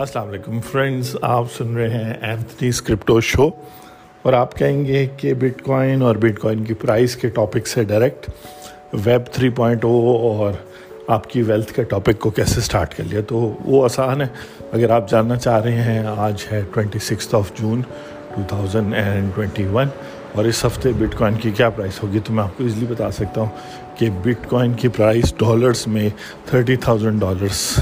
السلام علیکم فرینڈز، آپ سن رہے ہیں اینتھنی اسکرپٹو شو اور آپ کہیں گے کہ بٹ کوائن اور بٹ کوائن کی پرائز کے ٹاپک سے direct web three point O اور آپ کی ویلتھ کے ٹاپک کو کیسے سٹارٹ کر لیا؟ تو وہ آسان ہے۔ اگر آپ جاننا چاہ رہے ہیں، آج ہے twenty six of June two thousand and twenty one اور اس ہفتے بٹ کوائن کی کیا پرائس ہوگی؟ تو میں آپ کو ایزلی بتا سکتا ہوں کہ بٹ کوائن کی پرائس ڈالرس میں تھرٹی تھاؤزنڈ ڈالرس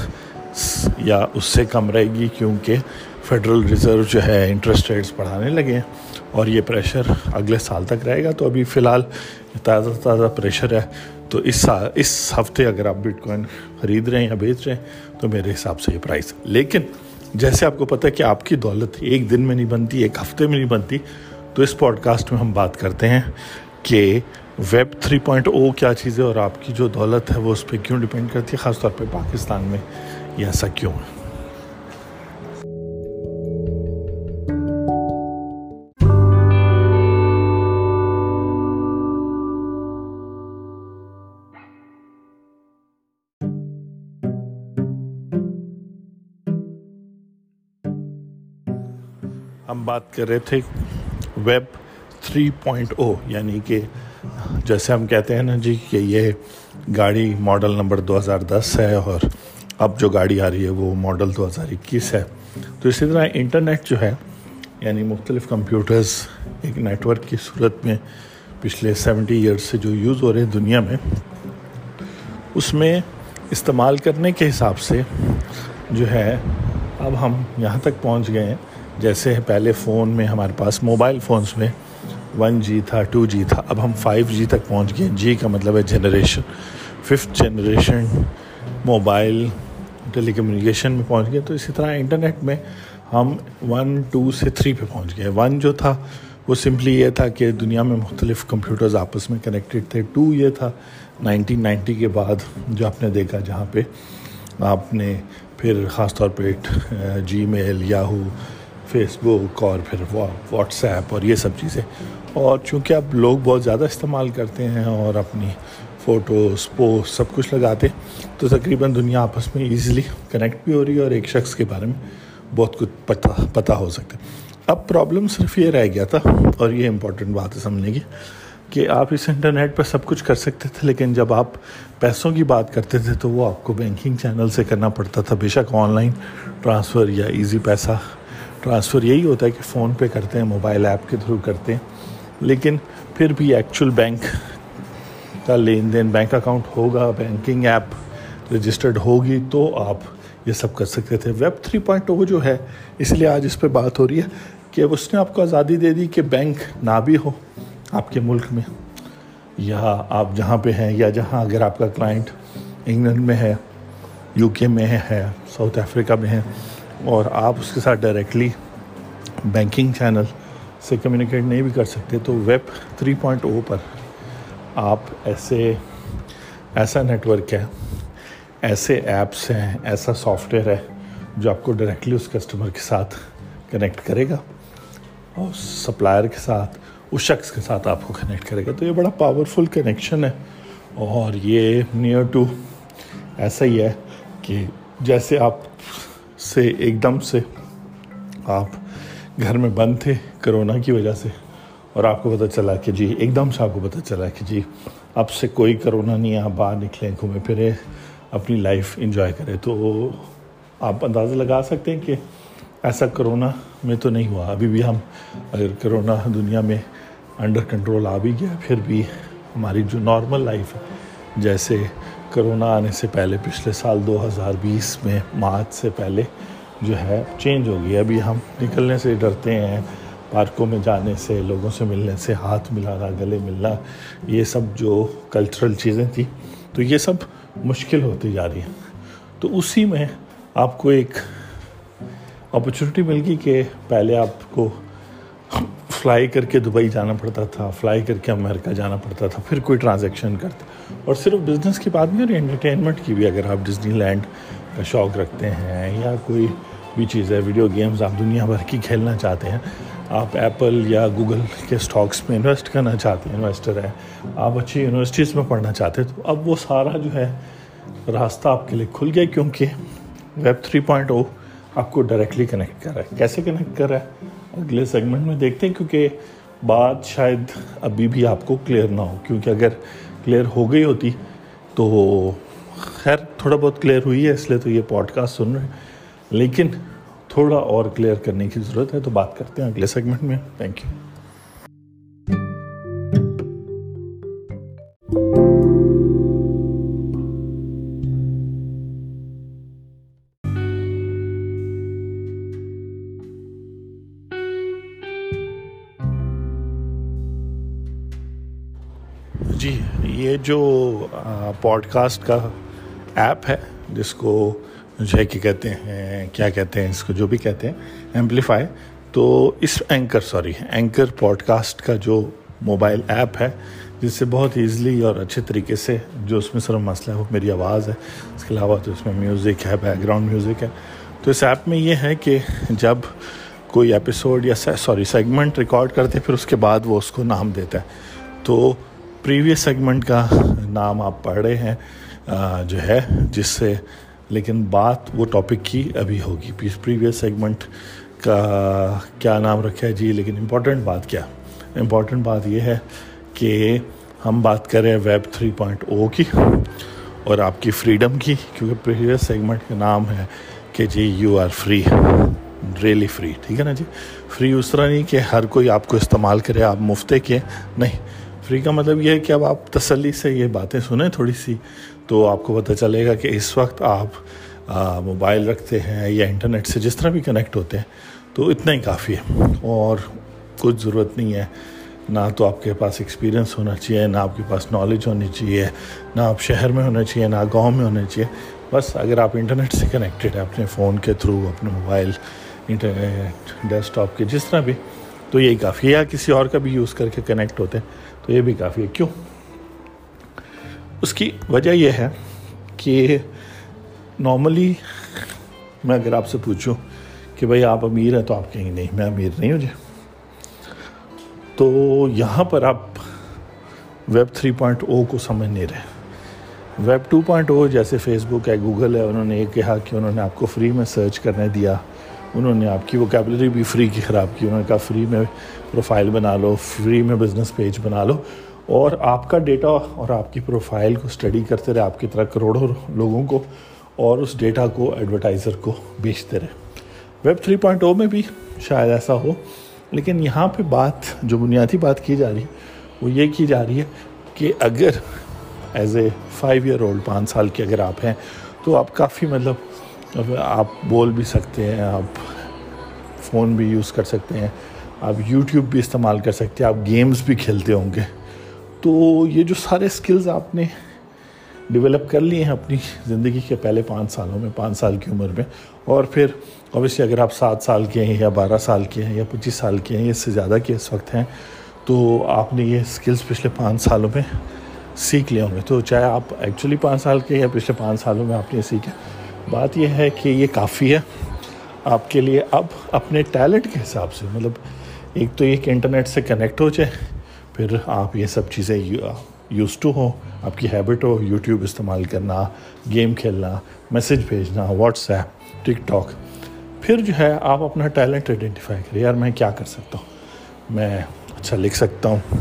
یا اس سے کم رہے گی کیونکہ فیڈرل ریزرو جو ہے انٹرسٹ ریٹس بڑھانے لگے ہیں اور یہ پریشر اگلے سال تک رہے گا تو ابھی فی الحال تازہ تازہ پریشر ہے تو اس سال اس ہفتے اگر آپ بٹ کوائن خرید رہے ہیں یا بیچ رہے ہیں تو میرے حساب سے یہ پرائز لیکن جیسے آپ کو پتہ ہے کہ آپ کی دولت ایک دن میں نہیں بنتی، ایک ہفتے میں نہیں بنتی، تو اس پوڈ کاسٹ میں ہم بات کرتے ہیں کہ ویب تھری پوائنٹ او کیا چیز ہے اور آپ کی جو دولت ہے وہ اس پہ کیوں ڈپینڈ کرتی ہے، خاص طور پہ پاکستان میں۔ یہ ایسا کیوں ہے ہم بات کر رہے تھے ویب تھری پوائنٹ او یعنی کہ جیسے ہم کہتے ہیں نا جی کہ یہ گاڑی ماڈل نمبر دو ہزار دس ہے اور اب جو گاڑی آ رہی ہے وہ ماڈل دو ہزار اکیس ہے۔ تو اسی طرح انٹرنیٹ جو ہے یعنی مختلف کمپیوٹرز ایک نیٹ ورک کی صورت میں پچھلے سیونٹی ایئرس سے جو یوز ہو رہے ہیں دنیا میں، اس میں استعمال کرنے کے حساب سے جو ہے، اب ہم یہاں تک پہنچ گئے ہیں۔ جیسے پہلے فون میں ہمارے پاس موبائل فونز میں ون جی تھا ٹو جی تھا، اب ہم فائیو جی تک پہنچ گئے جی کا مطلب ہے generation fifth generation mobile telecommunication میں پہنچ گئے، تو اسی طرح انٹرنیٹ میں ہم ون، ٹو سے تھری پہ پہنچ گئے۔ ون جو تھا، وہ سمپلی یہ تھا کہ دنیا میں مختلف کمپیوٹرز آپس میں کنیکٹڈ تھے۔ ٹو یہ تھا، نائنٹین نائنٹی کے بعد جو آپ نے دیکھا، جہاں پہ آپ نے پھر خاص طور پہ جی میل یاہو فیس بک اور پھر واٹس ایپ اور یہ سب چیزیں۔ اور چونکہ اب لوگ بہت زیادہ استعمال کرتے ہیں اور اپنی فوٹوز پوسٹ سب کچھ لگاتے، تو تقریباً دنیا آپس میں ایزیلی کنیکٹ بھی ہو رہی ہے اور ایک شخص کے بارے میں بہت کچھ پتہ پتہ ہو سکتا ہے۔ اب پرابلم صرف یہ رہ گیا تھا اور یہ امپورٹنٹ بات ہے سمجھنے کی کہ آپ اس انٹرنیٹ پہ سب کچھ کر سکتے تھے، لیکن جب آپ پیسوں کی بات کرتے تھے تو وہ آپ کو بینکنگ چینل سے کرنا پڑتا تھا۔ بے شک آن لائن ٹرانسفر یا ایزی پیسہ ٹرانسفر یہی ہوتا ہے کہ فون پہ کرتے ہیں موبائل ایپ کے تھرو کرتے ہیں، لیکن پھر بھی ایکچوئل بینک کا لین دین بینک اکاؤنٹ ہوگا بینکنگ ایپ رجسٹرڈ ہوگی، تو آپ یہ سب کر سکتے تھے. ویب تھری پوائنٹ وہ جو ہے، اس لیے آج اس پہ بات ہو رہی ہے کہ اس نے آپ کو آزادی دے دی کہ بینک نہ بھی ہو آپ کے ملک میں، یا آپ جہاں پہ ہیں، یا جہاں اگر آپ کا کلائنٹ انگلینڈ میں ہے یو کے میں ہے ساؤتھ افریقہ میں ہے، اور آپ اس کے ساتھ ڈائریکٹلی بینکنگ چینل سے کمیونیکیٹ نہیں بھی کر سکتے، تو ویب تھری پوائنٹ او پر آپ ایسے، ایسا نیٹ ورک ہے، ایسے ایپس ہیں، ایسا سافٹ ویئر ہے جو آپ کو ڈائریکٹلی اس کسٹمر کے ساتھ کنیکٹ کرے گا اور سپلائر کے ساتھ، اس شخص کے ساتھ آپ کو کنیکٹ کرے گا۔ تو یہ بڑا پاورفل کنیکشن ہے اور یہ نیئر ٹو ایسا ہی ہے کہ جیسے آپ سے ایک دم سے آپ گھر میں بند تھے کرونا کی وجہ سے اور آپ کو پتہ چلا کہ جی ایک دم سے آپ کو پتہ چلا کہ جی اب سے کوئی کرونا نہیں ہے، آپ باہر نکلیں گھومے پھرے اپنی لائف انجوائے کرے تو آپ اندازہ لگا سکتے ہیں کہ ایسا کرونا میں تو نہیں ہوا۔ ابھی بھی ہم اگر کرونا دنیا میں انڈر کنٹرول آ بھی گیا، پھر بھی ہماری جو نارمل لائف ہے، جیسے کرونا آنے سے پہلے، پچھلے سال دو ہزار بیس میں مارچ سے پہلے جو ہے چینج ہو گئی۔ ابھی ہم نکلنے سے ڈرتے ہیں۔ پارکوں میں جانے سے، لوگوں سے ملنے سے، ہاتھ ملانا، گلے ملنا، یہ سب جو کلچرل چیزیں تھیں، تو یہ سب مشکل ہوتی جا رہی ہیں۔ تو اسی میں آپ کو ایک اپرچونیٹی مل گئی کہ پہلے آپ کو فلائی کر کے دبئی جانا پڑتا تھا فلائی کر کے امریکہ جانا پڑتا تھا، پھر کوئی ٹرانزیکشن کرتا اور صرف بزنس کی بات نہیں، اور انٹرٹینمنٹ کی بھی۔ اگر آپ ڈزنی لینڈ کا شوق رکھتے ہیں یا کوئی بھی چیز ہے ویڈیو گیمز آپ دنیا بھر کی کھیلنا چاہتے ہیں آپ ایپل یا گوگل کے سٹاکس میں انویسٹ کرنا چاہتے ہیں انویسٹر ہیں، آپ اچھی یونیورسٹیز میں پڑھنا چاہتے ہیں، تو اب وہ سارا جو ہے راستہ آپ کے لیے کھل گیا کیونکہ ویب تھری پوائنٹ او آپ کو ڈائریکٹلی کنیکٹ کر رہا ہے۔ کیسے کنیکٹ کر رہا ہے؟ اگلے سیگمنٹ میں دیکھتے ہیں کیونکہ بات شاید ابھی بھی آپ کو کلیئر نہ ہو، کیونکہ اگر کلیئر ہو گئی ہوتی تو خیر تھوڑا بہت کلیئر ہوئی ہے، اس لیے تو یہ پوڈ کاسٹ سن رہے ہیں۔ لیکن تھوڑا اور کلیئر کرنے کی ضرورت ہے تو بات کرتے ہیں اگلے سیگمنٹ میں. تھینک یو جی یہ جو پوڈ کاسٹ کا ایپ ہے جس کو جو ہے کہ کہتے ہیں، کیا کہتے ہیں اس کو، جو بھی کہتے ہیں ایمپلیفائی تو اس anchor sorry anchor podcast کا جو موبائل ایپ ہے، جس سے بہت ایزلی اور اچھے طریقے سے جو اس میں صرف مسئلہ ہے، وہ میری آواز ہے۔ اس کے علاوہ تو اس میں میوزک ہے بیک گراؤنڈ میوزک ہے۔ تو اس ایپ میں یہ ہے کہ جب کوئی ایپیسوڈ یا سوری سیگمنٹ ریکارڈ کرتے، پھر اس کے بعد وہ اس کو نام دیتا ہے۔ تو پریویس سیگمنٹ کا نام آپ پڑھ رہے ہیں جو ہے، جس سے لیکن بات وہ ٹاپک کی ابھی ہوگی۔ پریویس سیگمنٹ کا کیا نام رکھا ہے؟ جی لیکن امپورٹنٹ بات کیا؟ امپورٹنٹ بات یہ ہے کہ ہم بات کر رہے ہیں ویب تھری پوائنٹ او کی اور آپ کی فریڈم کی، کیونکہ پریویس سیگمنٹ کا نام ہے کہ جی you are free really free ٹھیک ہے نا جی؟ فری اس طرح نہیں کہ ہر کوئی آپ کو استعمال کرے، آپ مفتے کے نہیں فری کا مطلب یہ ہے کہ اب آپ تسلی سے یہ باتیں سنیں تھوڑی سی، تو آپ کو پتہ چلے گا کہ اس وقت آپ موبائل رکھتے ہیں یا انٹرنیٹ سے جس طرح بھی کنیکٹ ہوتے ہیں، تو اتنا ہی کافی ہے۔ اور کچھ ضرورت نہیں ہے۔ نہ تو آپ کے پاس ایکسپیرینس ہونا چاہیے، نہ آپ کے پاس نالج ہونی چاہیے، نہ آپ شہر میں ہونا چاہیے، نہ گاؤں میں ہونا چاہیے۔ بس اگر آپ انٹرنیٹ سے کنیکٹڈ ہیں، اپنے فون کے تھرو اپنے موبائل انٹرنیٹ ڈیسک ٹاپ کے جس طرح بھی تو یہی کافی ہے۔ یا کسی اور کا بھی یوز کر کے کنیکٹ ہوتے ہیں، تو یہ بھی کافی ہے۔ کیوں؟ اس کی وجہ یہ ہے کہ نارملی میں اگر آپ سے پوچھوں کہ بھائی آپ امیر ہیں تو آپ کہیں نہیں، میں امیر نہیں ہوں جی۔ تو یہاں پر آپ ویب تھری پوائنٹ او کو سمجھ نہیں رہے۔ ویب ٹو پوائنٹ او جیسے فیس بک ہے گوگل ہے، انہوں نے یہ کہا کہ انہوں نے آپ کو فری میں سرچ کرنے دیا۔ انہوں نے آپ کی وکیبلری بھی فری کی، خراب کی۔ انہوں نے کہا فری میں پروفائل بنا لو فری میں بزنس پیج بنا لو۔ اور آپ کا ڈیٹا اور آپ کی پروفائل کو اسٹڈی کرتے رہے، آپ کی طرح کروڑوں لوگوں کو اور اس ڈیٹا کو ایڈورٹائزر کو بیچتے رہے۔ ویب تھری پوائنٹ او میں بھی شاید ایسا ہو، لیکن یہاں پہ بات، جو بنیادی بات کی جا رہی ہے وہ یہ کی جا رہی ہے کہ اگر as a five year old پانچ سال کے اگر آپ ہیں، تو آپ کافی مطلب آپ بول بھی سکتے ہیں، آپ فون بھی یوز کر سکتے ہیں، آپ یوٹیوب بھی استعمال کر سکتے ہیں، آپ گیمز بھی کھیلتے ہوں گے۔ تو یہ جو سارے سکلز آپ نے ڈیولپ کر لیے ہیں اپنی زندگی کے پہلے پانچ سالوں میں، پانچ سال کی عمر میں، اور پھر اوبیسلی اگر آپ سات سال کے ہیں یا بارہ سال کے ہیں یا پچیس سال کے ہیں اس سے زیادہ کے اس وقت ہیں، تو آپ نے یہ سکلز پچھلے پانچ سالوں میں سیکھ لیے ہوں گے۔ تو چاہے آپ ایکچولی پانچ سال کے یا پچھلے پانچ سالوں میں آپ نے سیکھا بات یہ ہے کہ یہ کافی ہے آپ کے لیے اب اپنے ٹیلنٹ کے حساب سے مطلب ایک تو یہ کہ انٹرنیٹ سے کنیکٹ ہو جائے، پھر آپ یہ سب چیزیں یوز ٹو ہو آپ کی ہیبٹ ہو، یوٹیوب استعمال کرنا، گیم کھیلنا میسیج بھیجنا واٹس ایپ ٹک ٹاک۔ پھر جو ہے آپ اپنا ٹیلنٹ آئیڈینٹیفائی کریں، یار میں کیا کر سکتا ہوں؟ میں اچھا لکھ سکتا ہوں،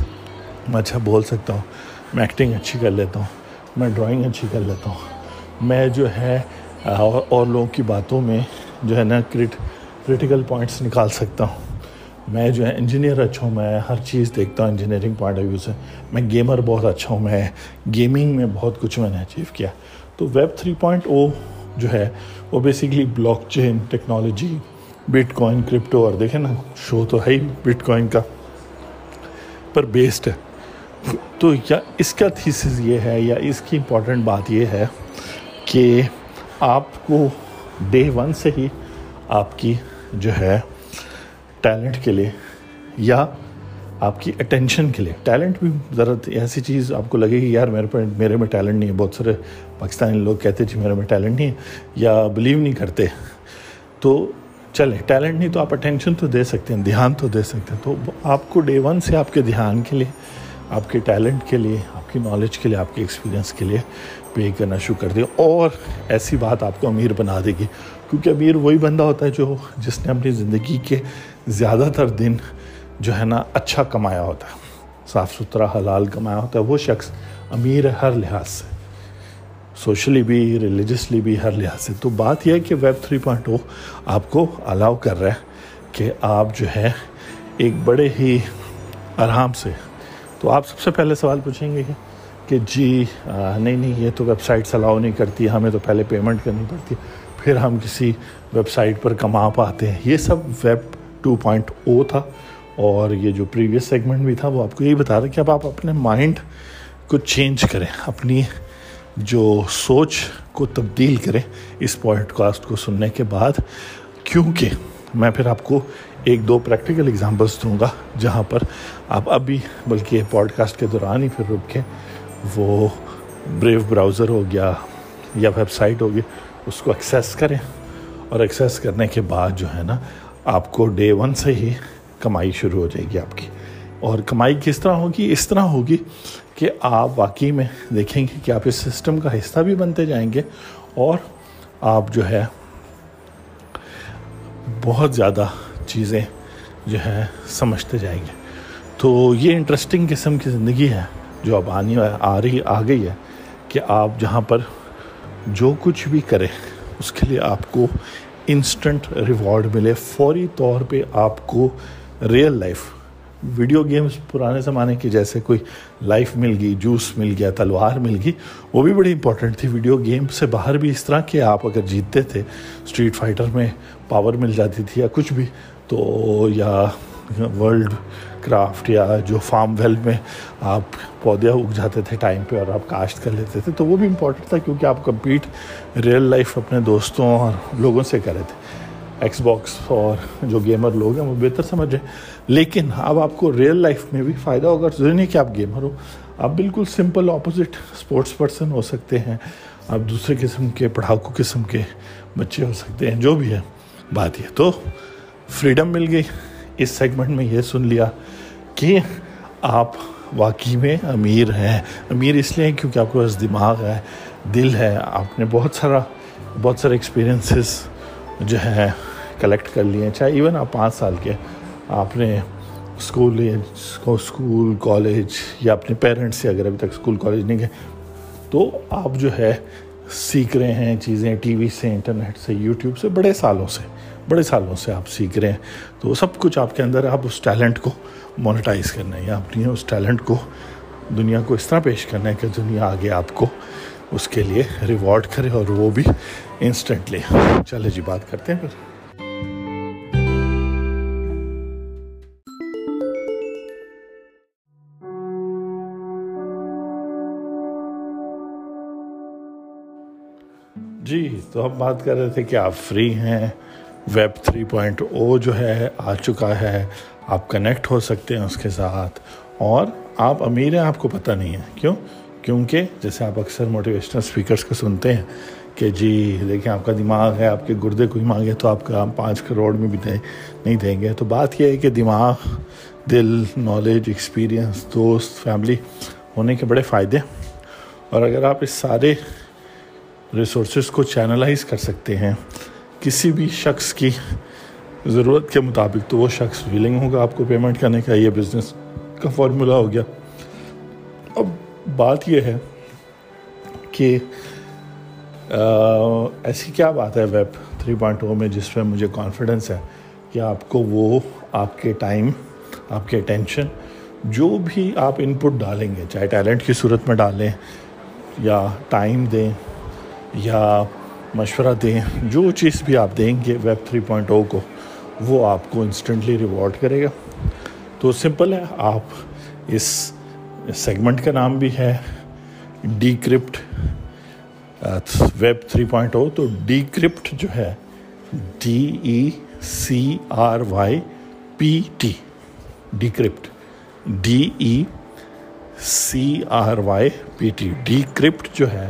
میں اچھا بول سکتا ہوں، میں ایکٹنگ اچھی کر لیتا ہوں، میں ڈرائنگ اچھی کر لیتا ہوں۔ میں جو ہے اور لوگوں کی باتوں میں جو ہے نا کریٹیکل پوائنٹس نکال سکتا ہوں۔ میں جو ہے انجینئر اچھا ہوں، میں ہر چیز دیکھتا ہوں انجینئرنگ پوائنٹ آف ویو سے۔ میں گیمر بہت اچھا ہوں، میں گیمنگ میں بہت کچھ میں نے اچیو کیا۔ تو ویب تھری پوائنٹ او جو ہے، وہ basically blockchain technology bitcoin crypto اور دیکھیں نا شو تو ہے ہی بٹ کوائن کا۔ پر بیسڈ ہے۔ تو یا اس کا تھیسز یہ ہے، یا اس کی امپورٹنٹ بات یہ ہے کہ آپ کو ڈے ون سے ہی آپ کی جو ہے ٹیلنٹ کے لیے یا آپ کی اٹینشن کے لیے. ٹیلنٹ بھی ذرا ایسی چیز آپ کو لگے گی، یار میرے پہ میرے میں ٹیلنٹ نہیں ہے. بہت سارے پاکستانی لوگ کہتے جی میرے میں ٹیلنٹ نہیں ہے یا بلیو نہیں کرتے. تو چلے ٹیلنٹ نہیں تو آپ اٹینشن تو دے سکتے ہیں، دھیان تو دے سکتے ہیں. تو آپ کو ڈے ون سے آپ کے دھیان کے لیے، آپ کے ٹیلنٹ کے لیے آپ کی نالج کے لیے، آپ کے ایکسپیرینس کے لیے پے کرنا شروع کر دیں اور ایسی بات آپ کو امیر بنا دے گی۔ کیونکہ امیر وہی بندہ ہوتا ہے جو جس نے اپنی زندگی کے زیادہ تر دن جو ہے نا اچھا کمایا ہوتا ہے۔ صاف ستھرا، حلال کمایا ہوتا ہے۔ وہ شخص امیر ہے ہر لحاظ سے۔ سوشلی بھی ریلیجسلی بھی ہر لحاظ سے۔ تو بات یہ ہے کہ ویب تھری پوائنٹ او آپ کو الاؤ کر رہا ہے کہ آپ جو ہے ایک بڑے ہی آرام سے تو آپ سب سے پہلے سوال پوچھیں گے کہ جی نہیں نہیں، یہ تو ویب سائٹس الاؤ نہیں کرتی، ہمیں تو پہلے پیمنٹ کرنی پڑتی، پھر ہم کسی ویب سائٹ پر کما پاتے ہیں۔ یہ سب ویب ٹو پوائنٹ او تھا اور یہ جو پریویس سیگمنٹ بھی تھا، وہ آپ کو یہی بتا رہا کہ اب آپ اپنے مائنڈ کو چینج کریں، اپنی جو سوچ کو تبدیل کریں اس پوڈ کاسٹ کو سننے کے بعد۔ کیونکہ میں پھر آپ کو ایک دو پریکٹیکل اگزامپلس دوں گا جہاں پر آپ ابھی بلکہ پوڈ کاسٹ کے دوران ہی پھر رک کے وہ بریو براؤزر ہو گیا یا ویب سائٹ ہوگی اس کو ایکسیس کریں اور ایکسیس کرنے کے بعد جو ہے نا، آپ کو ڈے ون سے ہی کمائی شروع ہو جائے گی آپ کی۔ اور کمائی کس طرح ہوگی؟ اس طرح ہوگی کہ آپ واقعی میں دیکھیں گے کہ آپ اس سسٹم کا حصہ بھی بنتے جائیں گے اور آپ جو ہے بہت زیادہ چیزیں جو ہے سمجھتے جائیں گے۔ تو یہ انٹرسٹنگ قسم کی زندگی ہے جو اب آنی آ رہی، آ گئی ہے کہ آپ جہاں پر جو کچھ بھی کریں، اس کے لیے آپ کو انسٹنٹ ریوارڈ ملے۔ فوری طور پہ آپ کو ریئل لائف ویڈیو گیمز پرانے زمانے کی جیسے کوئی لائف مل گئی، جوس مل گیا، تلوار مل گئی، وہ بھی بڑی امپورٹنٹ تھی۔ ویڈیو گیم سے باہر بھی اس طرح کہ آپ اگر جیتتے تھے اسٹریٹ فائٹر میں پاور مل جاتی تھی یا کچھ بھی، تو یا ورلڈ کرافٹ یا جو فارم ویل میں آپ پودے اگ جاتے تھے ٹائم پہ اور آپ کاشت کر لیتے تھے، تو وہ بھی امپورٹنٹ تھا کیونکہ آپ کمپیٹ ریئل لائف اپنے دوستوں اور لوگوں سے کرے تھے۔ ایکس باکس اور جو گیمر لوگ ہیں وہ بہتر سمجھ رہے لیکن اب آپ کو ریئل لائف میں بھی فائدہ ہوگا۔ ضروری نہیں کہ آپ گیمر ہو۔ آپ بالکل سمپل اپوزٹ اسپورٹس پرسن ہو سکتے ہیں۔ آپ دوسرے قسم کے، پڑھاکو قسم کے بچے ہو سکتے ہیں۔ جو بھی ہے، بات یہ۔ تو فریڈم مل گئی۔ اس سیگمنٹ میں یہ سن لیا کہ آپ واقعی میں امیر ہیں۔ امیر اس لیے کیونکہ آپ کے پاس دماغ ہے، دل ہے۔ آپ نے بہت سارا، بہت سارے ایکسپیرینسز جو ہے کلیکٹ کر لیے ہیں چاہے ایون آپ پانچ سال کے آپ نے اسکول اسکول کالج یا اپنے پیرنٹس سے اگر ابھی تک اسکول کالج نہیں گئے، تو آپ جو ہے سیکھ رہے ہیں چیزیں ٹی وی سے انٹرنیٹ سے یوٹیوب سے، بڑے سالوں سے، بڑے سالوں سے آپ سیکھ رہے ہیں۔ تو سب کچھ آپ کے اندر آپ اس ٹیلنٹ کو مونیٹائز کرنا ہے، یا اپنی اس ٹیلنٹ کو دنیا کو اس طرح پیش کرنا ہے کہ دنیا آگے آپ کو اس کے لیے ریوارڈ کرے اور وہ بھی انسٹنٹلی چلے جی بات کرتے ہیں پھر۔ جی تو ہم بات کر رہے تھے کہ آپ فری ہیں ویب تھری پوائنٹ او جو ہے آ چکا ہے، آپ کنیکٹ ہو سکتے ہیں اس کے ساتھ اور آپ امیر ہیں، آپ کو پتہ نہیں ہے۔ کیوں؟ کیونکہ جیسے آپ اکثر موٹیویشنل اسپیکرس کو سنتے ہیں کہ جی دیکھیں آپ کا دماغ ہے، آپ کے گردے کوئی مانگے تو آپ کا ہم پانچ کروڑ میں بھی دیں، نہیں دیں گے۔ تو بات یہ ہے کہ دماغ، دل نالج ایکسپیرینس دوست فیملی ہونے کے بڑے فائدے اور اگر آپ اس سارے ریسورسز کو چینلائز کر سکتے ہیں، کسی بھی شخص کی ضرورت کے مطابق، تو وہ شخص ویلنگ ہوگا آپ کو پیمنٹ کرنے کا۔ یہ بزنس کا فارمولا ہو گیا۔ اب بات یہ ہے کہ ایسی کیا بات ہے ویب تھری پوائنٹ او میں جس پہ مجھے کانفیڈنس ہے کہ آپ کو وہ، آپ کے ٹائم آپ کے اٹینشن جو بھی آپ ان پٹ ڈالیں گے، چاہے ٹیلنٹ کی صورت میں ڈالیں یا ٹائم دیں یا مشورہ دیں، جو چیز بھی آپ دیں گے ویب تھری پوائنٹ او کو، وہ آپ کو انسٹنٹلی ریوارڈ کرے گا۔ تو سمپل ہے، آپ اس سیگمنٹ کا نام بھی ہے Decrypt web three point O تو ڈی کرپٹ جو ہے D E C R Y P T Decrypt D E C R Y P T Decrypt جو ہے،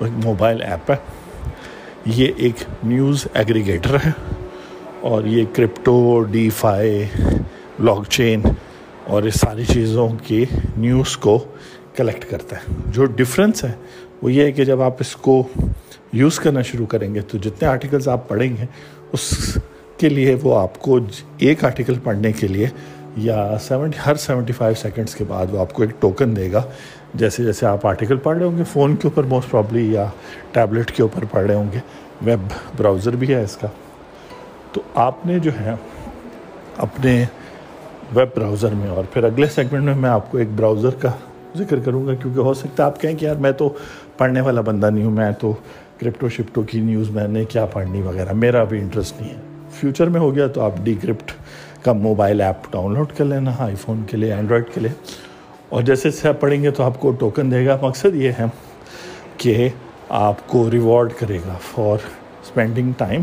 وہ ایک موبائل ایپ ہے. یہ ایک نیوز ایگریگیٹر ہے اور یہ crypto DeFi blockchain اور اس ساری چیزوں کی نیوز کو کلیکٹ کرتا ہے۔ جو ڈفرینس ہے وہ یہ ہے کہ جب آپ اس کو یوز کرنا شروع کریں گے تو جتنے آرٹیکلز آپ پڑھیں گے، اس کے لیے وہ آپ کو ایک آرٹیکل پڑھنے کے لیے یا سیونٹی، ہر سیونٹی فائیو سیکنڈس کے بعد وہ آپ کو ایک ٹوکن دے گا۔ جیسے جیسے آپ آرٹیکل پڑھ رہے ہوں گے فون کے اوپر موسٹ پرابلی یا ٹیبلٹ کے اوپر پڑھ رہے ہوں گے۔ ویب براؤزر بھی ہے اس کا۔ تو آپ نے جو ہے اپنے ویب براؤزر میں اور پھر اگلے سیگمنٹ میں میں آپ کو ایک براؤزر کا ذکر کروں گا کیونکہ ہو سکتا ہے آپ کہیں کہ یار میں تو پڑھنے والا بندہ نہیں ہوں، میں تو کرپٹو شپٹو کی نیوز میں نے کیا پڑھنی وغیرہ، میرا بھی انٹرسٹ نہیں ہے۔ فیوچر میں ہو گیا تو آپ ڈی کرپٹ کا موبائل ایپ ڈاؤن لوڈ کر لینا آئی فون کے لیے اینڈرائڈ کے لیے۔ اور جیسے سے آپ پڑھیں گے تو آپ کو ٹوکن دے گا۔ مقصد یہ ہے کہ آپ کو ریوارڈ کرے گا فار اسپینڈنگ ٹائم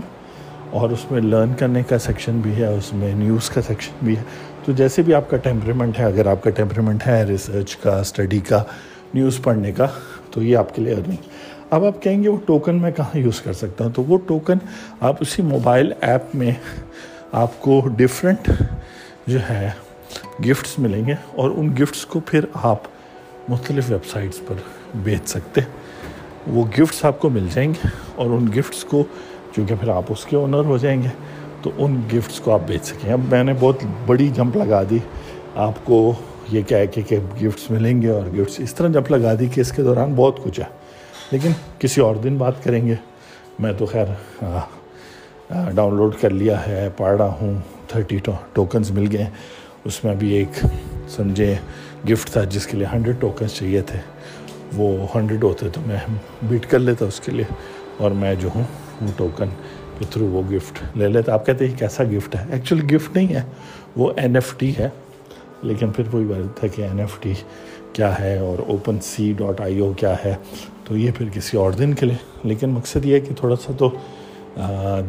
اور اس میں لرن کرنے کا سیکشن بھی ہے، اس میں نیوز کا سیکشن بھی ہے۔ تو جیسے بھی آپ کا ٹیمپریمنٹ ہے، اگر آپ کا ٹیمپریمنٹ ہے ریسرچ کا اسٹڈی کا نیوز پڑھنے کا، تو یہ آپ کے لیے ارننگ اب آپ کہیں گے وہ ٹوکن میں کہاں یوز کر سکتا ہوں؟ تو وہ ٹوکن آپ اسی موبائل ایپ میں آپ کو ڈفرینٹ جو ہے گفٹس ملیں گے اور ان گفٹس کو پھر آپ مختلف ویب سائٹس پر بیچ سکتے وہ گفٹس آپ کو مل جائیں گے اور ان گفٹس کو، چونکہ پھر آپ اس کے اونر ہو جائیں گے۔ تو ان گفٹس کو آپ بیچ سکیں۔ اب میں نے بہت بڑی جمپ لگا دی۔ آپ کو یہ کہہ کے کہ گفٹس ملیں گے اور گفٹس اس طرح جمپ لگا دی کہ اس کے دوران بہت کچھ ہے۔ لیکن کسی اور دن بات کریں گے۔ میں تو خیر ہاں، ڈاؤن لوڈ کر لیا ہے، پڑھ رہا ہوں۔ تھرٹی ٹوکنز مل گئے۔ اس میں بھی ایک، سمجھے گفٹ تھا جس کے لیے ہنڈریڈ ٹوکنز چاہیے تھے۔ وہ ہنڈریڈ ہوتے تو میں بیٹ کر لیتا اس کے لیے۔ اور میں جو ہوں، وہ ٹوکن کے تھرو وہ گفٹ لے لیتا آپ کہتے ہیں کیسا گفٹ ہے؟ ایکچولی گفٹ نہیں ہے۔ وہ این ایف ٹی ہے۔ لیکن پھر وہی بات ہے کہ این ایف ٹی کیا ہے اور اوپن سی ڈاٹ آئی او کیا ہے۔ تو یہ پھر کسی اور دن کے لیے۔ لیکن مقصد یہ ہے کہ تھوڑا سا تو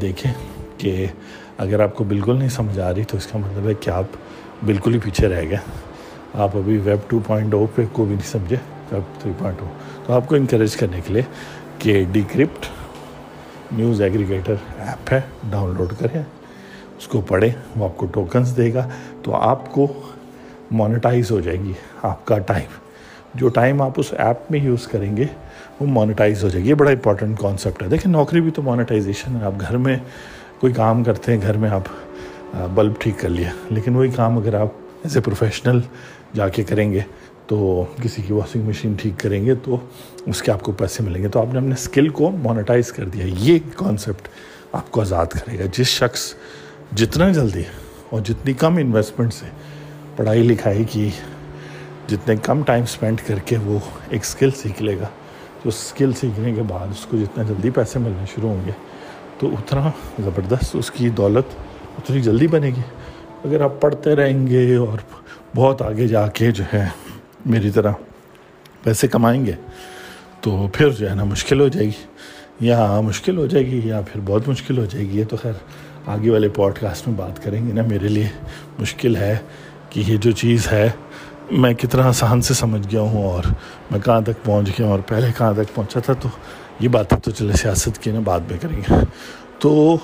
دیکھیں کہ اگر آپ کو بالکل نہیں سمجھ آ رہی تو اس کا مطلب ہے کہ آپ بالکل ہی پیچھے رہ گئے۔ آپ ابھی ویب ٹو پوائنٹ او پہ کو بھی نہیں سمجھے ویب تھری پوائنٹ او تو آپ کو انکریج کرنے کے لیے کہ ڈیکرپٹ نیوز ایگریگیٹر ایپ ہے، ڈاؤن لوڈ کریں، اس کو پڑھیں، وہ آپ کو ٹوکنز دے گا، تو آپ کو مانیٹائز ہو جائے گی آپ کا ٹائم۔ جو ٹائم آپ اس ایپ میں یوز کریں گے، وہ مانیٹائز ہو جائے گی۔ یہ بڑا امپورٹنٹ کانسیپٹ ہے۔ دیکھیں، نوکری بھی تو مانیٹائزیشن ہے۔ آپ گھر میں کوئی کام کرتے ہیں، گھر میں آپ بلب ٹھیک کر لیا، لیکن وہی کام اگر آپ ایز اے پروفیشنل جا کے کریں گے تو کسی کی واشنگ مشین ٹھیک کریں گے تو اس کے آپ کو پیسے ملیں گے۔ تو آپ نے اپنے اسکل کو مانیٹائز کر دیا۔ یہ کانسیپٹ آپ کو آزاد کرے گا۔ جس شخص جتنا جلدی اور جتنی کم انویسٹمنٹ سے پڑھائی لکھائی کی، جتنے کم ٹائم اسپینڈ کر کے وہ ایک اسکل سیکھ لے گا، تو اسکل سیکھنے کے بعد اس کو جتنا جلدی پیسے ملنے شروع ہوں گے، تو اتنا زبردست اس کی دولت اتنی جلدی بنے گی۔ اگر آپ پڑھتے رہیں گے اور بہت آگے جا کے جو ہے میری طرح پیسے کمائیں گے تو پھر جو ہے نا مشکل ہو جائے گی، یا مشکل ہو جائے گی یا پھر بہت مشکل ہو جائے گی، یہ تو خیر آگے والے پوڈ کاسٹ میں بات کریں گے نا۔ میرے لیے مشکل ہے کہ یہ جو چیز ہے، میں کتنا آسان سے سمجھ گیا ہوں اور میں کہاں تک پہنچ گیا ہوں اور پہلے کہاں تک پہنچا تھا، تو یہ باتیں تو چلے سیاست کی نا، بعد میں کریں گے۔ تو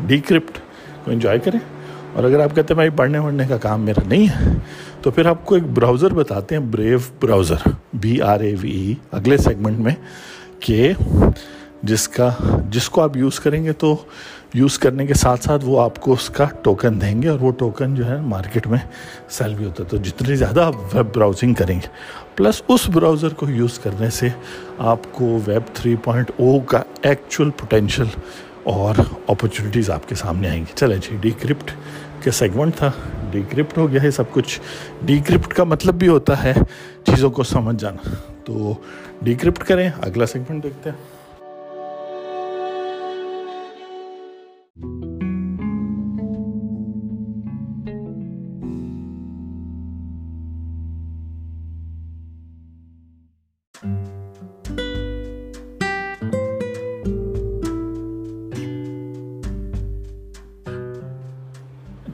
ڈیکرپٹ کو انجوائے کریں۔ اور اگر آپ کہتے ہیں بھائی پڑھنے وڑھنے کا کام میرا نہیں ہے، تو پھر آپ کو ایک براؤزر بتاتے ہیں Brave browser B R A V E اگلے سیگمنٹ میں، کہ جس کا، جس کو آپ یوز کریں گے تو یوز کرنے کے ساتھ ساتھ وہ آپ کو اس کا ٹوکن دیں گے اور وہ ٹوکن جو ہے مارکیٹ میں سیل بھی ہوتا ہے۔ تو جتنی زیادہ آپ ویب براؤزنگ کریں گے پلس اس براؤزر کو یوز کرنے سے آپ کو ویب تھری پوائنٹ او کا ایکچوئل پوٹینشیل اور اپرچونیٹیز آپ کے سامنے آئیں گی۔ چلیں جی ڈی کرپٹ سیگمنٹ تھا۔ ڈی کرپٹ ہو گیا ہے سب کچھ۔ ڈی کرپٹ کا مطلب بھی ہوتا ہے چیزوں کو سمجھ جانا۔ تو ڈی کرپٹ کریں، اگلا سیگمنٹ دیکھتے ہیں۔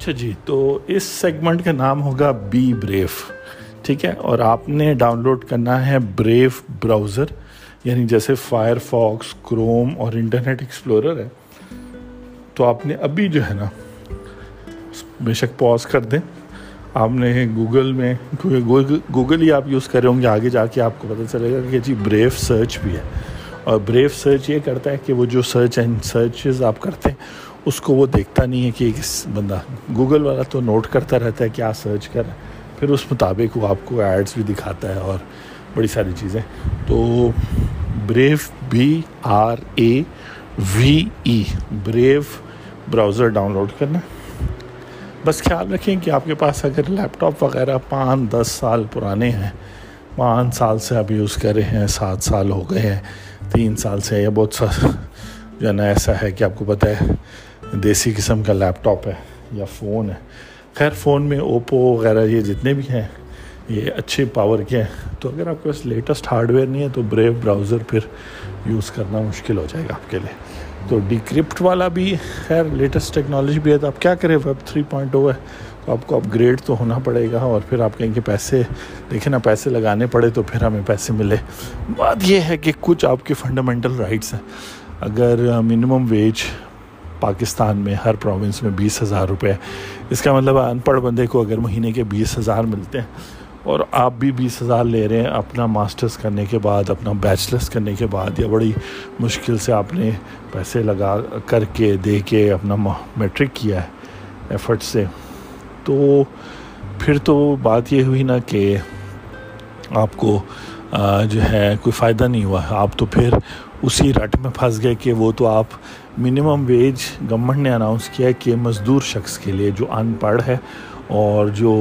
اچھا جی تو اس سیگمنٹ کا نام ہوگا بی بریف ٹھیک ہے؟ اور آپ نے ڈاؤن لوڈ کرنا ہے بریف براؤزر یعنی جیسے فائر فاکس کروم اور انٹرنیٹ ایکسپلورر ہے۔ تو آپ نے ابھی جو ہے نا، بے شک پاز کر دیں۔ آپ نے گوگل میں گوگل ہی آپ یوز کر رہے ہوں گے، آگے جا کے آپ کو پتہ چلے گا کہ جی بریف سرچ بھی ہے۔ اور بریو سرچ یہ کرتا ہے کہ وہ جو سرچ اینڈ سرچز آپ کرتے ہیں اس کو وہ دیکھتا نہیں ہے کہ کس بندہ گوگل والا تو نوٹ کرتا رہتا ہے کیا سرچ کر پھر اس مطابق وہ آپ کو ایڈس بھی دکھاتا ہے اور بڑی ساری چیزیں۔ تو Brave B R A V E Brave browser download کرنا۔ بس خیال رکھیں کہ آپ کے پاس اگر لیپ ٹاپ وغیرہ پانچ دس سال پرانے ہیں، پانچ سال سے آپ یوز کر رہے ہیں، سات سال ہو گئے ہیں، تین سال سے یا بہت سا جو ہے نا ایسا ہے کہ آپ کو پتہ ہے۔ دیسی قسم کا لیپ ٹاپ ہے یا فون ہے۔ خیر، فون میں اوپو وغیرہ یہ جتنے بھی ہیں، یہ اچھے پاور کے ہیں۔ تو اگر آپ کے پاس لیٹسٹ ہارڈ ویئر نہیں ہے، تو بریو براؤزر پھر یوز کرنا مشکل ہو جائے گا آپ کے لیے۔ تو ڈیکرپٹ والا بھی، خیر، لیٹسٹ ٹیکنالوجی بھی ہے۔ تو آپ کیا کریں، ویب تھری پوائنٹ او ہے۔ تو آپ کو اپ گریڈ تو ہونا پڑے گا اور پھر آپ کہیں کہ پیسے، دیکھیں نا، پیسے لگانے پڑے تو پھر ہمیں پیسے ملے۔ بات یہ ہے کہ کچھ آپ کے فنڈامنٹل رائٹس ہیں۔ اگر منیمم ویج پاکستان میں ہر پروونس میں بیس ہزار روپے اس کا مطلب ان پڑھ بندے کو اگر مہینے کے بیس ہزار ملتے ہیں اور آپ بھی بیس ہزار لے رہے ہیں اپنا ماسٹرز کرنے کے بعد، اپنا بیچلرس کرنے کے بعد، یا بڑی مشکل سے آپ نے پیسے لگا کر کے، دے کے اپنا میٹرک کیا ہے ایفرٹ سے۔ تو پھر تو بات یہ ہوئی نا کہ آپ کو جو ہے کوئی فائدہ نہیں ہوا۔ آپ تو پھر اسی رٹ میں پھنس گئے کہ وہ تو آپ منیمم ویج گورنمنٹ نے اناؤنس کیا ہے کہ مزدور شخص کے لیے جو ان پڑھ ہے اور جو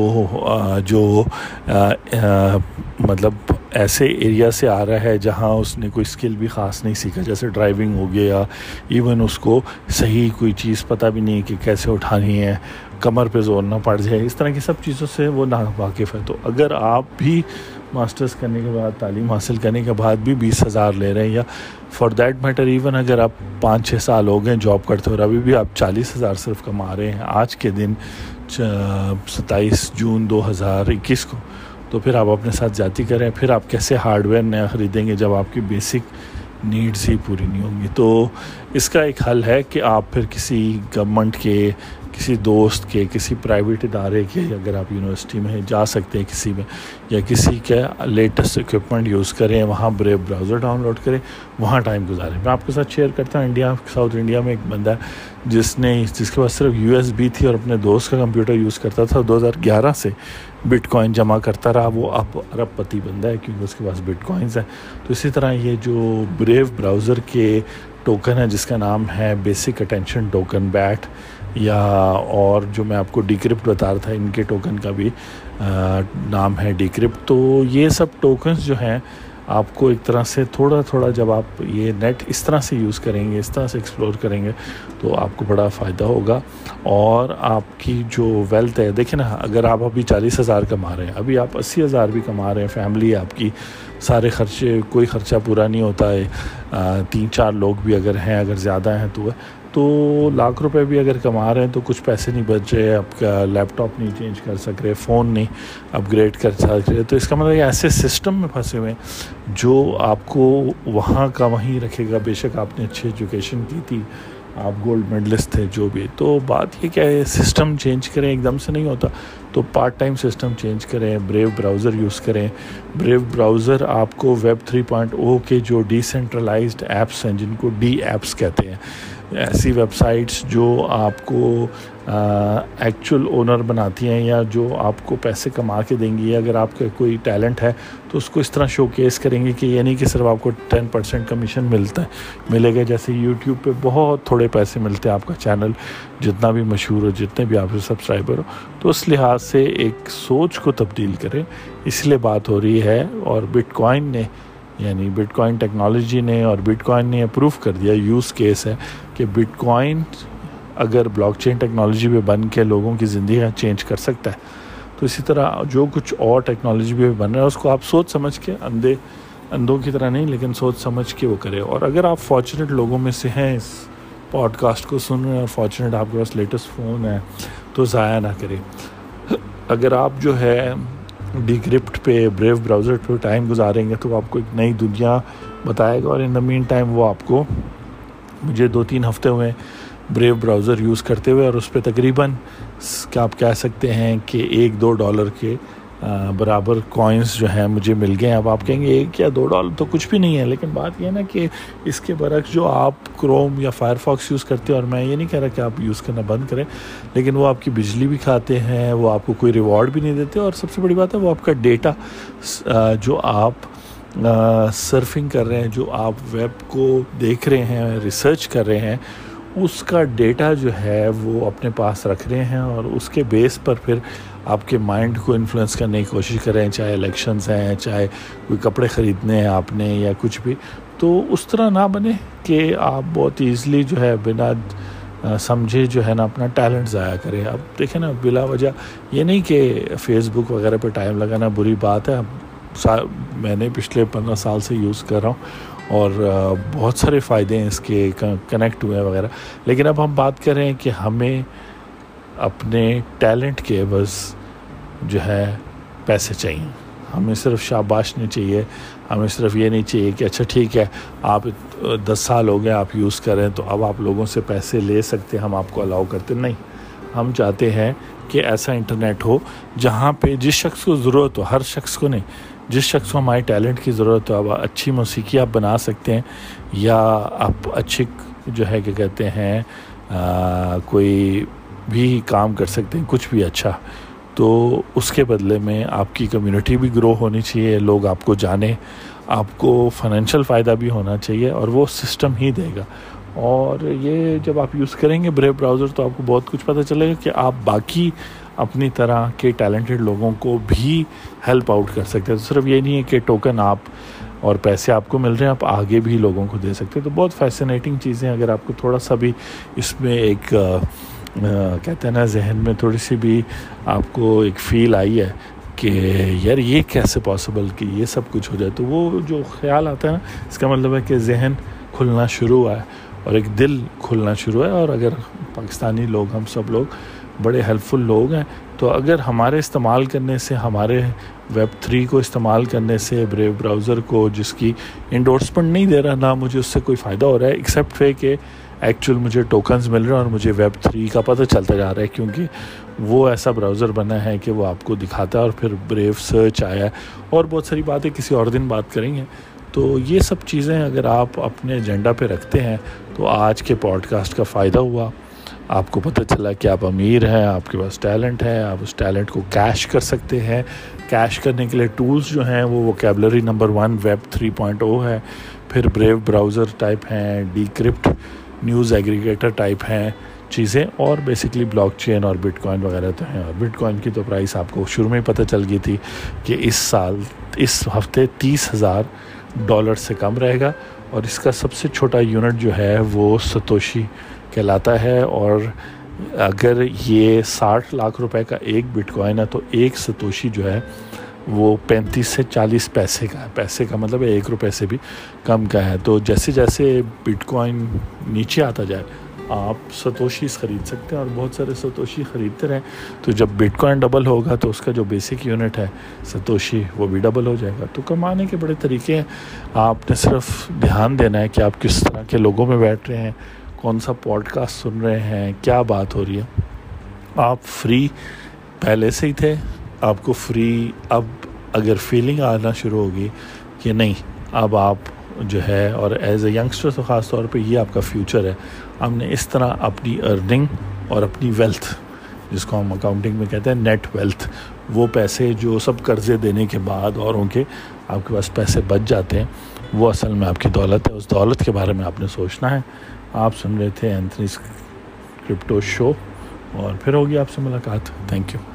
جو مطلب ایسے ایریا سے آ رہا ہے جہاں اس نے کوئی اسکل بھی خاص نہیں سیکھا، جیسے ڈرائیونگ ہو گیا یا ایون اس کو صحیح کوئی چیز پتہ بھی نہیں کہ کیسے اٹھانی ہے، کمر پہ زور نہ پڑ جائے، اس طرح کی سب چیزوں سے وہ نا واقف ہے۔ تو اگر آپ بھی ماسٹرز کرنے کے بعد، تعلیم حاصل کرنے کے بعد بھی بیس ہزار لے رہے ہیں، یا فار دیٹ میٹر ایون اگر آپ پانچ چھ سال ہو گئے جاب کرتے ہو اور ابھی بھی آپ چالیس ہزار صرف کما رہے ہیں، آج کے دن ستائیس جون دو ہزار اکیس کو، تو پھر آپ اپنے ساتھ جاتی کریں، پھر آپ کیسے ہارڈ ویئر نیا خریدیں گے جب آپ کی بیسک نیڈس ہی پوری نہیں ہوں گی؟ تو اس کا ایک حل ہے کہ آپ پھر کسی گورنمنٹ کے کسی دوست کے، کسی پرائیویٹ ادارے کے، اگر آپ یونیورسٹی میں جا سکتے ہیں کسی میں، یا کسی کا لیٹسٹ اکوپمنٹ یوز کریں، وہاں بریو براؤزر ڈاؤن لوڈ کریں، وہاں ٹائم گزاریں۔ میں آپ کے ساتھ شیئر کرتا ہوں انڈیا ساؤتھ انڈیا میں ایک بندہ ہے جس نے، جس کے پاس صرف یو ایس بی تھی اور اپنے دوست کا کمپیوٹر یوز کرتا تھا، دو ہزار گیارہ سے بٹ کوائن جمع کرتا رہا۔ وہ اب ارب پتی بندہ ہے، کیونکہ اس کے پاس بٹ کوائنز ہیں۔ تو اسی طرح یہ جو بریو براؤزر کے ٹوکن ہے جس کا نام ہے بیسک اٹینشن ٹوکن بیٹ یا اور جو میں آپ کو ڈیکرپٹ بتا رہا تھا، ان کے ٹوکن کا بھی نام ہے ڈیکرپٹ تو یہ سب ٹوکنز جو ہیں، آپ کو ایک طرح سے تھوڑا تھوڑا جب آپ یہ نیٹ اس طرح سے یوز کریں گے، اس طرح سے ایکسپلور کریں گے، تو آپ کو بڑا فائدہ ہوگا۔ اور آپ کی جو ویلتھ ہے، دیکھیں نا، اگر آپ ابھی چالیس ہزار کما رہے ہیں، ابھی آپ اسی ہزار بھی کما رہے ہیں فیملی آپ کی، سارے خرچے، کوئی خرچہ پورا نہیں ہوتا ہے۔ تین چار لوگ بھی اگر ہیں، اگر زیادہ ہیں تو تو لاکھ روپے بھی اگر کما رہے ہیں تو کچھ پیسے نہیں بچ رہے آپ کا لیپ ٹاپ نہیں چینج کر سک رہے، فون نہیں اپ گریڈ کر سک رہے۔ تو اس کا مطلب یہ ایسے سسٹم میں پھنسے ہوئے ہیں جو آپ کو وہاں کا وہیں رکھے گا۔ بے شک آپ نے اچھی ایجوکیشن کی تھی، آپ گولڈ میڈلسٹ تھے جو بھی۔ تو بات یہ کیا ہے سسٹم چینج کریں، ایک دم سے نہیں ہوتا۔ تو پارٹ ٹائم سسٹم چینج کریں بریو براؤزر یوز کریں. بریو براؤزر آپ کو ویب تھری پوائنٹ او کے جو ڈی سینٹرلائزڈ ایپس ہیں، جن کو ڈی ایپس کہتے ہیں، ایسی ویب سائٹس جو آپ کو ایکچول اونر بناتی ہیں یا جو آپ کو پیسے کما کے دیں گی، اگر آپ کا کوئی ٹیلنٹ ہے تو اس کو اس طرح شو کیس کریں گے کہ یہ نہیں کہ صرف آپ کو ٹین پرسینٹ کمیشن ملتا ہے، ملے گا جیسے یوٹیوب پہ بہت تھوڑے پیسے ملتے ہیں آپ کا چینل جتنا بھی مشہور ہو، جتنے بھی آپ کے سبسکرائبر ہو تو اس لحاظ سے ایک سوچ کو تبدیل کریں۔ اس لیے بات ہو رہی ہے اور بٹ کوائن نے یعنی بٹ کوائن ٹیکنالوجی نے اور بٹ کوائن نے اپروو کر دیا یوز کیس ہے کہ بٹ کوائن اگر بلاک چین ٹیکنالوجی پہ بن کے لوگوں کی زندگی چینج کر سکتا ہے۔ تو اسی طرح جو کچھ اور ٹیکنالوجی پہ بن رہا ہے، اس کو آپ سوچ سمجھ کے اندھے، اندھوں کی طرح نہیں، لیکن سوچ سمجھ کے وہ کرے اور اگر آپ فارچونیٹ لوگوں میں سے ہیں، اس پوڈ کاسٹ کو سن رہے ہیں اور فارچونیٹ آپ کے پاس لیٹسٹ فون ہے تو ضائع نہ کرے۔ اگر آپ جو ہے ڈیکرپٹ پہ بریو براؤزر پہ ٹائم گزاریں گے تو آپ کو ایک نئی دنیا بتائے گا اور ان دا مین ٹائم وہ آپ کو مجھے دو تین ہفتے ہوئے بریو براؤزر یوز کرتے ہوئے اور اس پہ تقریباً کیا آپ کہہ سکتے ہیں کہ ایک دو ڈالر کے برابر کوائنس جو ہیں مجھے مل گئے ہیں۔ اب آپ کہیں گے ایک یا دو ڈالر تو کچھ بھی نہیں ہے، لیکن بات یہ ہے نا کہ اس کے برعکس جو آپ کروم یا فائر فاکس یوز کرتے ہیں، اور میں یہ نہیں کہہ رہا کہ آپ یوز کرنا بند کریں، لیکن وہ آپ کی بجلی بھی کھاتے ہیں، وہ آپ کو کوئی ریوارڈ بھی نہیں دیتے، اور سب سے بڑی بات ہے، وہ آپ کا ڈیٹا جو آپ سرفنگ کر رہے ہیں، جو آپ ویب کو دیکھ رہے ہیں ریسرچ کر رہے ہیں، اس کا ڈیٹا جو ہے وہ اپنے پاس رکھ رہے ہیں، اور اس کے بیس پر پھر آپ کے مائنڈ کو انفلوئنس کرنے کی کوشش کریں، چاہے الیکشنز ہیں، چاہے کوئی کپڑے خریدنے ہیں آپ نے یا کچھ بھی، تو اس طرح نہ بنے کہ آپ بہت ایزلی جو ہے بنا سمجھے جو ہے نا، اپنا ٹیلنٹ ضائع کرے اب دیکھیں نا، بلا وجہ یہ نہیں کہ فیس بک وغیرہ پہ ٹائم لگانا بری بات ہے۔ میں نے پچھلے پندرہ سال سے یوز کر رہا ہوں اور بہت سارے فائدے ہیں اس کے کنیکٹ ہوئے وغیرہ۔ لیکن اب ہم بات کریں کہ ہمیں اپنے ٹیلنٹ کے بس جو ہے پیسے چاہیے۔ ہمیں صرف شاباش نہیں چاہیے، ہمیں صرف یہ نہیں چاہیے کہ اچھا ٹھیک ہے، آپ دس سال ہو گئے آپ یوز کریں تو اب آپ لوگوں سے پیسے لے سکتے ہم آپ کو الاؤ کرتے نہیں، ہم چاہتے ہیں کہ ایسا انٹرنیٹ ہو جہاں پہ جس شخص کو ضرورت ہو، ہر شخص کو نہیں، جس شخص کو ہمارے ٹیلنٹ کی ضرورت ہو، اب اچھی موسیقی آپ بنا سکتے ہیں، یا آپ اچھی جو ہے کہ کہتے ہیں کوئی بھی کام کر سکتے ہیں، کچھ بھی اچھا۔ تو اس کے بدلے میں آپ کی کمیونٹی بھی گرو ہونی چاہیے، لوگ آپ کو جانیں آپ کو فائنینشیل فائدہ بھی ہونا چاہیے اور وہ سسٹم ہی دے گا۔ اور یہ جب آپ یوز کریں گے بریو براؤزر تو آپ کو بہت کچھ پتہ چلے گا کہ آپ باقی اپنی طرح کے ٹیلنٹڈ لوگوں کو بھی ہیلپ آؤٹ کر سکتے ہیں۔ تو صرف یہ نہیں ہے کہ ٹوکن آپ اور پیسے آپ کو مل رہے ہیں، آپ آگے بھی لوگوں کو دے سکتے ہیں۔ تو بہت فیسنیٹنگ چیزیں اگر آپ کو تھوڑا سا بھی اس میں ایک کہتے ہیں نا، ذہن میں تھوڑی سی بھی آپ کو ایک فیل آئی ہے کہ یار یہ کیسے پاسبل کہ یہ سب کچھ ہو جائے؟ تو وہ جو خیال آتا ہے نا، اس کا مطلب ہے کہ ذہن کھلنا شروع ہوا ہے اور ایک دل کھلنا شروع ہے اور اگر پاکستانی لوگ، ہم سب لوگ بڑے ہیلپ فل لوگ ہیں، تو اگر ہمارے استعمال کرنے سے، ہمارے ویب تھری کو استعمال کرنے سے بریو براؤزر کو، جس کی انڈورسمنٹ نہیں دے رہا، نہ مجھے اس سے کوئی فائدہ ہو رہا ہے ایکسیپٹ ہے کہ ایکچوئل مجھے ٹوکنز مل رہے ہیں اور مجھے ویب تھری کا پتہ چلتا جا رہا ہے کیونکہ وہ ایسا براؤزر بنا ہے کہ وہ آپ کو دکھاتا ہے اور پھر بریو سرچ آیا ہے اور بہت ساری باتیں کسی اور دن بات کریں گے۔ تو یہ سب چیزیں اگر آپ اپنے ایجنڈا پہ رکھتے ہیں تو آج کے پوڈ کاسٹ کا فائدہ ہوا۔ آپ کو پتہ چلا کہ آپ امیر ہیں، آپ کے پاس ٹیلنٹ ہے، آپ اس ٹیلنٹ کو کیش کر سکتے ہیں۔ کیش کرنے کے لیے ٹولز جو ہیں وہ vocabulary number one web three point O ہے۔ پھر بریو براؤزر ٹائپ ہیں Decrypt news aggregator type ہیں چیزیں اور بیسکلی بلاک چین اور بٹ کوائن وغیرہ تو ہیں۔ اور بٹ کوائن کی تو پرائس آپ کو شروع میں ہی پتہ چل گئی تھی کہ اس سال، اس ہفتے تیس ہزار ڈالر سے کم رہے گا اور اس کا سب سے چھوٹا یونٹ جو ہے وہ ستوشی کہلاتا ہے۔ اور اگر یہ ساٹھ لاکھ روپے کا ایک بٹ کوائن ہے تو ایک ستوشی جو ہے وہ پینتیس سے چالیس پیسے کا ہے۔ پیسے کا مطلب ایک روپے سے بھی کم کا ہے۔ تو جیسے جیسے بٹ کوائن نیچے آتا جائے، آپ ستوشیز خرید سکتے ہیں اور بہت سارے ستوشی خریدتے رہیں۔ تو جب بٹ کوائن ڈبل ہوگا تو اس کا جو بیسک یونٹ ہے ستوشی وہ بھی ڈبل ہو جائے گا۔ تو کمانے کے بڑے طریقے ہیں۔ آپ نے صرف دھیان دینا ہے کہ آپ کس طرح کے لوگوں میں بیٹھ رہے ہیں، کون سا پوڈ کاسٹ سن رہے ہیں، کیا بات ہو رہی ہے۔ آپ فری پہلے سے ہی تھے۔ آپ کو فری اب اگر فیلنگ آنا شروع ہوگی کہ نہیں، اب آپ جو ہے اور ایز اے ینگسٹر تو خاص طور پہ یہ آپ کا فیوچر ہے۔ ہم نے اس طرح اپنی ارننگ اور اپنی ویلتھ جس کو ہم اکاؤنٹنگ میں کہتے ہیں نیٹ ویلتھ وہ پیسے جو سب قرضے دینے کے بعد اوروں کے آپ کے پاس پیسے بچ جاتے ہیں، وہ اصل میں آپ کی دولت ہے۔ اس دولت کے بارے میں آپ نے سوچنا ہے۔ آپ سن رہے تھے اینتھنی کرپٹو شو اور پھر ہوگی آپ سے ملاقات۔ Thank you